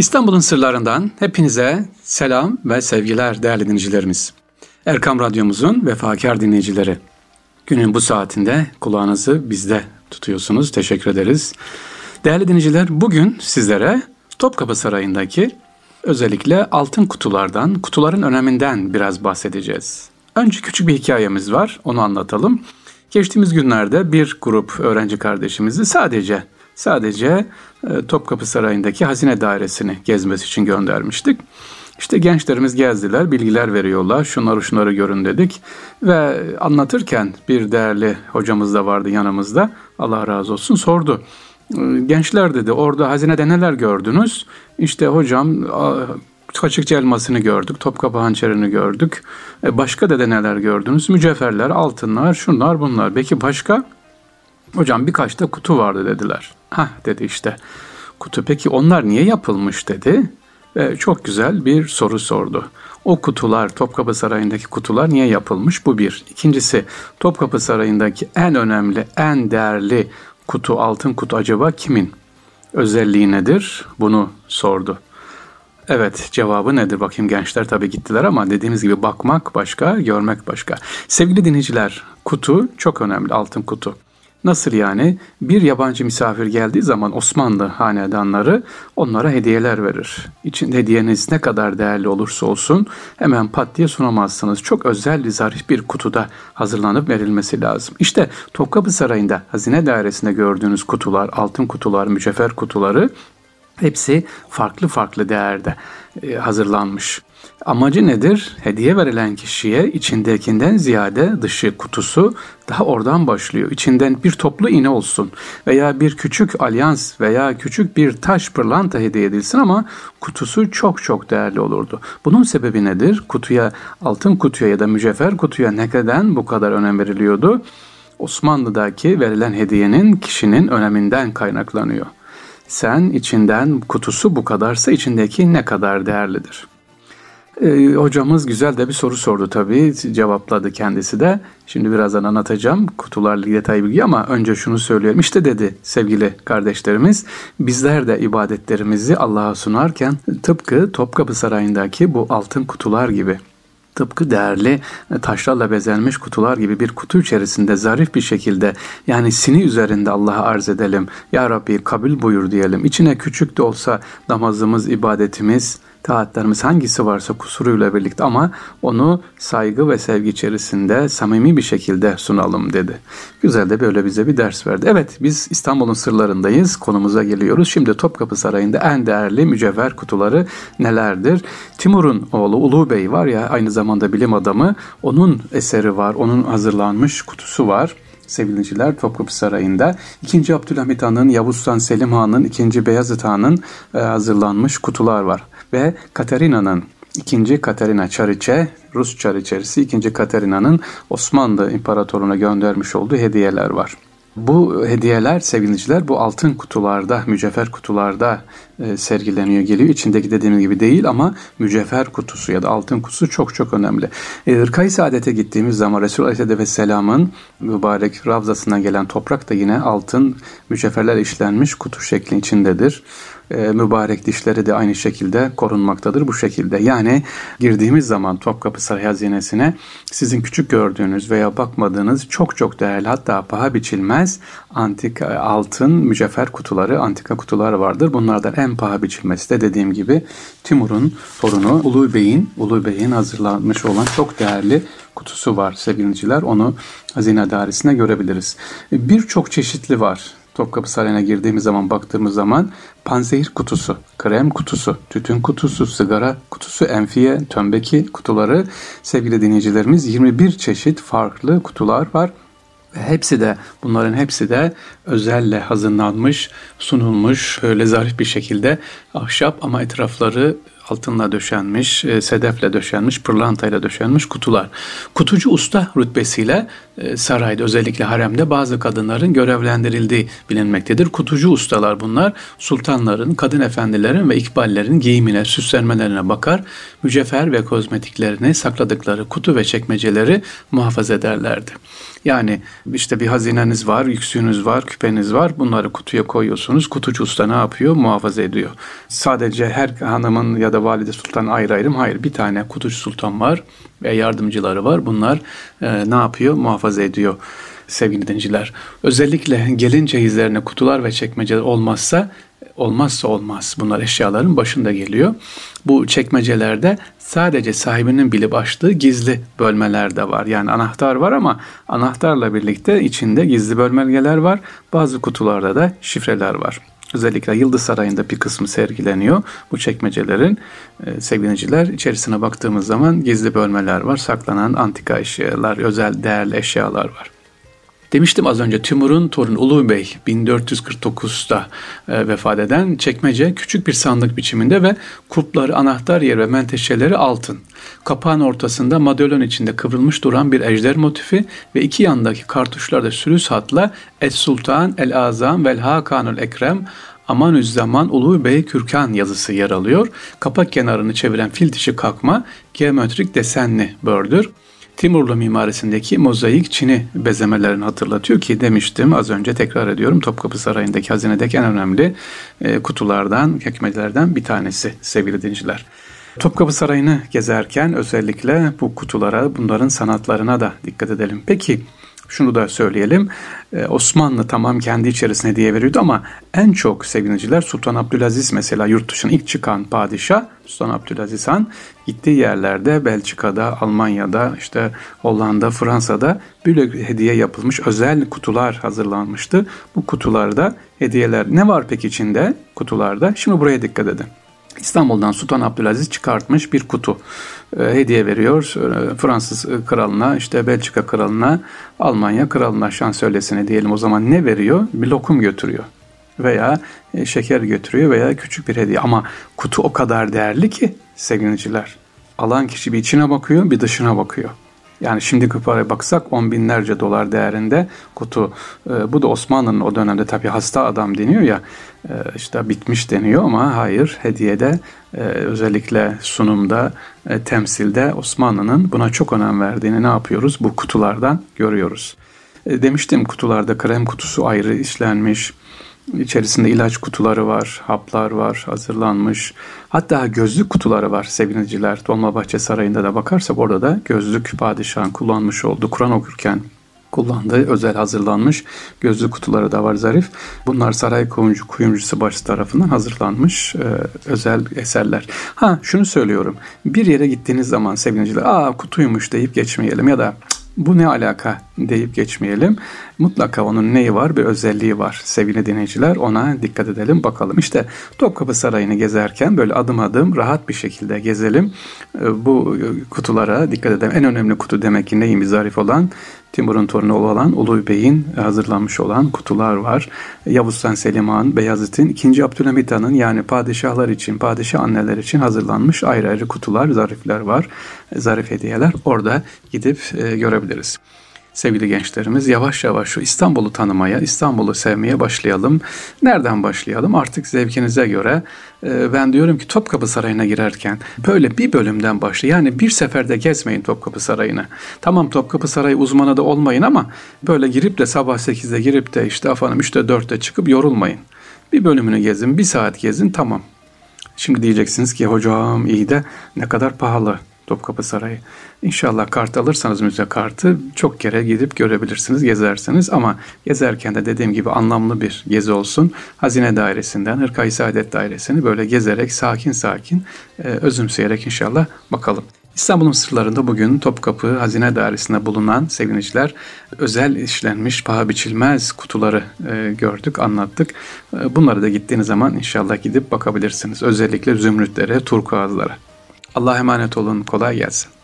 İstanbul'un sırlarından hepinize selam ve sevgiler değerli dinleyicilerimiz. Erkam Radyomuzun vefakar dinleyicileri. Günün bu saatinde kulağınızı bizde tutuyorsunuz. Teşekkür ederiz. Değerli dinleyiciler bugün sizlere Topkapı Sarayı'ndaki özellikle altın kutulardan, kutuların öneminden biraz bahsedeceğiz. Önce küçük bir hikayemiz var, onu anlatalım. Geçtiğimiz günlerde bir grup öğrenci kardeşimizi sadece sadece e, Topkapı Sarayı'ndaki hazine dairesini gezmesi için göndermiştik. İşte gençlerimiz gezdiler, bilgiler veriyorlar. Şunları şunları görün dedik. Ve anlatırken bir değerli hocamız da vardı yanımızda. Allah razı olsun sordu. E, gençler dedi orada hazinede neler gördünüz? İşte hocam Kaçıkçı elmasını gördük, Topkapı hançerini gördük. E başka da neler gördünüz? Mücevherler, altınlar, şunlar bunlar. Peki başka? Hocam birkaç da kutu vardı dediler. Hah dedi işte kutu. Peki onlar niye yapılmış dedi. Ve çok güzel bir soru sordu. O kutular, Topkapı Sarayı'ndaki kutular niye yapılmış? Bu bir. İkincisi, Topkapı Sarayı'ndaki en önemli, en değerli kutu, altın kutu acaba kimin? Özelliği nedir? Bunu sordu. Evet cevabı nedir bakayım gençler tabii gittiler ama dediğimiz gibi bakmak başka, görmek başka. Sevgili dinleyiciler kutu çok önemli altın kutu. Nasıl yani? Bir yabancı misafir geldiği zaman Osmanlı hanedanları onlara hediyeler verir. İçinde hediyeniz ne kadar değerli olursa olsun hemen pat diye sunamazsınız. Çok özel, zarif bir kutuda hazırlanıp verilmesi lazım. İşte Topkapı Sarayı'nda hazine dairesinde gördüğünüz kutular, altın kutular, mücevher kutuları hepsi farklı farklı değerde e, hazırlanmış. Amacı nedir? Hediye verilen kişiye içindekinden ziyade dışı kutusu daha oradan başlıyor. İçinden bir toplu iğne olsun veya bir küçük alyans veya küçük bir taş pırlanta hediye edilsin ama kutusu çok çok değerli olurdu. Bunun sebebi nedir? Kutuya, altın kutuya ya da mücevher kutuya ne kadar bu kadar önem veriliyordu? Osmanlı'daki verilen hediyenin kişinin öneminden kaynaklanıyor. Sen içinden kutusu bu kadarsa içindeki ne kadar değerlidir? Ee, hocamız güzel de bir soru sordu tabii. Cevapladı kendisi de. Şimdi birazdan anlatacağım kutularla detay bilgi ama önce şunu söylüyorum. İşte dedi sevgili kardeşlerimiz bizler de ibadetlerimizi Allah'a sunarken tıpkı Topkapı Sarayı'ndaki bu altın kutular gibi tıpkı değerli taşlarla bezenmiş kutular gibi bir kutu içerisinde zarif bir şekilde yani sini üzerinde Allah'a arz edelim. Ya Rabbi kabul buyur diyelim. İçine küçük de olsa namazımız, ibadetimiz, taatlarımız hangisi varsa kusuruyla birlikte ama onu saygı ve sevgi içerisinde samimi bir şekilde sunalım dedi. Güzel de böyle bize bir ders verdi. Evet biz İstanbul'un sırlarındayız. Konumuza geliyoruz. Şimdi Topkapı Sarayı'nda en değerli mücevher kutuları nelerdir? Timur'un oğlu Ulu Bey var ya aynı zamanda bilim adamı. Onun eseri var. Onun hazırlanmış kutusu var sevgiliciler Topkapı Sarayı'nda. 2. Abdülhamit Han'ın, Yavuz Sultan Selim Han'ın, 2. Beyazıt Han'ın e, hazırlanmış kutular var ve Katarina'nın ikinci Katerina Çariçe, Rus Çariçerisi ikinci Katerina'nın Osmanlı İmparatorluğu'na göndermiş olduğu hediyeler var. Bu hediyeler sevgiliciler bu altın kutularda, mücevher kutularda e, sergileniyor geliyor. İçindeki dediğimiz gibi değil ama mücevher kutusu ya da altın kutusu çok çok önemli. E, Irkay Saadet'e gittiğimiz zaman Resul Aleyhisselam'ın mübarek ravzasına gelen toprak da yine altın mücevherler işlenmiş kutu şekli içindedir e, mübarek dişleri de aynı şekilde korunmaktadır bu şekilde. Yani girdiğimiz zaman Topkapı Sarayı Hazinesi'ne sizin küçük gördüğünüz veya bakmadığınız çok çok değerli hatta paha biçilmez antik e, altın mücevher kutuları, antika kutular vardır. Bunlardan en paha biçilmesi de dediğim gibi Timur'un torunu Ulu Bey'in Ulu Bey'in hazırlanmış olan çok değerli kutusu var sevgiliciler. Onu hazine dairesinde görebiliriz. Birçok çeşitli var. Topkapı Sarayı'na girdiğimiz zaman baktığımız zaman panzehir kutusu, krem kutusu, tütün kutusu, sigara kutusu, enfiye, tömbeki kutuları sevgili dinleyicilerimiz 21 çeşit farklı kutular var. Ve hepsi de bunların hepsi de özelle hazırlanmış, sunulmuş, öyle zarif bir şekilde ahşap ama etrafları altınla döşenmiş, e, sedefle döşenmiş, pırlantayla döşenmiş kutular. Kutucu usta rütbesiyle e, sarayda özellikle haremde bazı kadınların görevlendirildiği bilinmektedir. Kutucu ustalar bunlar sultanların, kadın efendilerin ve ikballerin giyimine, süslenmelerine bakar, mücevher ve kozmetiklerini sakladıkları kutu ve çekmeceleri muhafaza ederlerdi. Yani işte bir hazineniz var, yüksüğünüz var, küpeniz var. Bunları kutuya koyuyorsunuz. Kutucu usta ne yapıyor? Muhafaza ediyor. Sadece her hanımın ya da valide sultan ayrı ayrı mı? Hayır. Bir tane kutucu sultan var ve yardımcıları var. Bunlar e, ne yapıyor? Muhafaza ediyor sevgili dinciler. Özellikle gelin cehizlerine kutular ve çekmeceler olmazsa olmazsa olmaz. Bunlar eşyaların başında geliyor. Bu çekmecelerde sadece sahibinin bilip açtığı gizli bölmeler de var. Yani anahtar var ama anahtarla birlikte içinde gizli bölmeler var. Bazı kutularda da şifreler var. Özellikle Yıldız Sarayı'nda bir kısmı sergileniyor. Bu çekmecelerin e, sevgiliciler içerisine baktığımız zaman gizli bölmeler var. Saklanan antika eşyalar, özel değerli eşyalar var. Demiştim az önce Timur'un torunu Ulu Bey 1449'da e, vefat eden çekmece küçük bir sandık biçiminde ve kulpları, anahtar yer ve menteşeleri altın. Kapağın ortasında madalyon içinde kıvrılmış duran bir ejder motifi ve iki yandaki kartuşlarda sürüs hatla Es Sultan El Azam vel Hakanul Ekrem Amanüzzaman Ulu Bey Kürkan yazısı yer alıyor. Kapak kenarını çeviren fil dişi kakma geometrik desenli bördür. Timurlu mimarisindeki mozaik Çin'i bezemelerini hatırlatıyor ki demiştim az önce tekrar ediyorum Topkapı Sarayı'ndaki hazinedeki en önemli e, kutulardan, hekmetlerden bir tanesi sevgili dinciler. Topkapı Sarayı'nı gezerken özellikle bu kutulara, bunların sanatlarına da dikkat edelim. Peki şunu da söyleyelim. Ee, Osmanlı tamam kendi içerisine diye veriyordu ama en çok seviniciler Sultan Abdülaziz mesela yurt dışına ilk çıkan padişah Sultan Abdülaziz Han gittiği yerlerde Belçika'da, Almanya'da, işte Hollanda, Fransa'da böyle hediye yapılmış özel kutular hazırlanmıştı. Bu kutularda hediyeler ne var peki içinde kutularda? Şimdi buraya dikkat edin. İstanbul'dan Sultan Abdülaziz çıkartmış bir kutu e, hediye veriyor e, Fransız kralına, işte Belçika kralına, Almanya kralına, şansölyesine diyelim o zaman ne veriyor? Bir lokum götürüyor veya e, şeker götürüyor veya küçük bir hediye ama kutu o kadar değerli ki sevgiliciler. Alan kişi bir içine bakıyor bir dışına bakıyor. Yani şimdiki paraya baksak on binlerce dolar değerinde kutu. E, bu da Osmanlı'nın o dönemde tabii hasta adam deniyor ya e, işte bitmiş deniyor ama hayır hediyede e, özellikle sunumda e, temsilde Osmanlı'nın buna çok önem verdiğini ne yapıyoruz? Bu kutulardan görüyoruz. E, demiştim kutularda krem kutusu ayrı işlenmiş. İçerisinde ilaç kutuları var, haplar var, hazırlanmış. Hatta gözlük kutuları var sevgiliciler. Dolmabahçe Sarayı'nda da bakarsak orada da gözlük padişahın kullanmış olduğu Kur'an okurken kullandığı özel hazırlanmış gözlük kutuları da var zarif. Bunlar saray kuyumcu, kuyumcusu başı tarafından hazırlanmış e, özel eserler. Ha şunu söylüyorum. Bir yere gittiğiniz zaman sevgiliciler aa kutuymuş deyip geçmeyelim ya da bu ne alaka deyip geçmeyelim. Mutlaka onun neyi var bir özelliği var sevgili dinleyiciler ona dikkat edelim bakalım. İşte Topkapı Sarayı'nı gezerken böyle adım adım rahat bir şekilde gezelim. Ee, bu kutulara dikkat edelim. En önemli kutu demek ki neyimiz zarif olan Timur'un torunu olan Ulu Bey'in hazırlanmış olan kutular var. Yavuz Sultan Selim Han, Beyazıt'ın 2. Abdülhamit Han'ın yani padişahlar için, padişah anneler için hazırlanmış ayrı ayrı kutular, zarifler var. Zarif hediyeler orada gidip e, görebiliriz sevgili gençlerimiz yavaş yavaş şu İstanbul'u tanımaya, İstanbul'u sevmeye başlayalım. Nereden başlayalım? Artık zevkinize göre e, ben diyorum ki Topkapı Sarayı'na girerken böyle bir bölümden başla. Yani bir seferde gezmeyin Topkapı Sarayı'nı. Tamam Topkapı Sarayı uzmanı da olmayın ama böyle girip de sabah 8'de girip de işte efendim 3'te 4'te çıkıp yorulmayın. Bir bölümünü gezin, bir saat gezin tamam. Şimdi diyeceksiniz ki hocam iyi de ne kadar pahalı. Topkapı Sarayı. İnşallah kart alırsanız müze kartı çok kere gidip görebilirsiniz, gezersiniz. Ama gezerken de dediğim gibi anlamlı bir gezi olsun. Hazine dairesinden Hırkayı Saadet Dairesi'ni böyle gezerek sakin sakin e, özümseyerek inşallah bakalım. İstanbul'un sırlarında bugün Topkapı Hazine Dairesi'nde bulunan sevgiliciler özel işlenmiş paha biçilmez kutuları e, gördük, anlattık. E, bunları da gittiğiniz zaman inşallah gidip bakabilirsiniz. Özellikle zümrütlere, turkuazlara. Allah'a emanet olun. Kolay gelsin.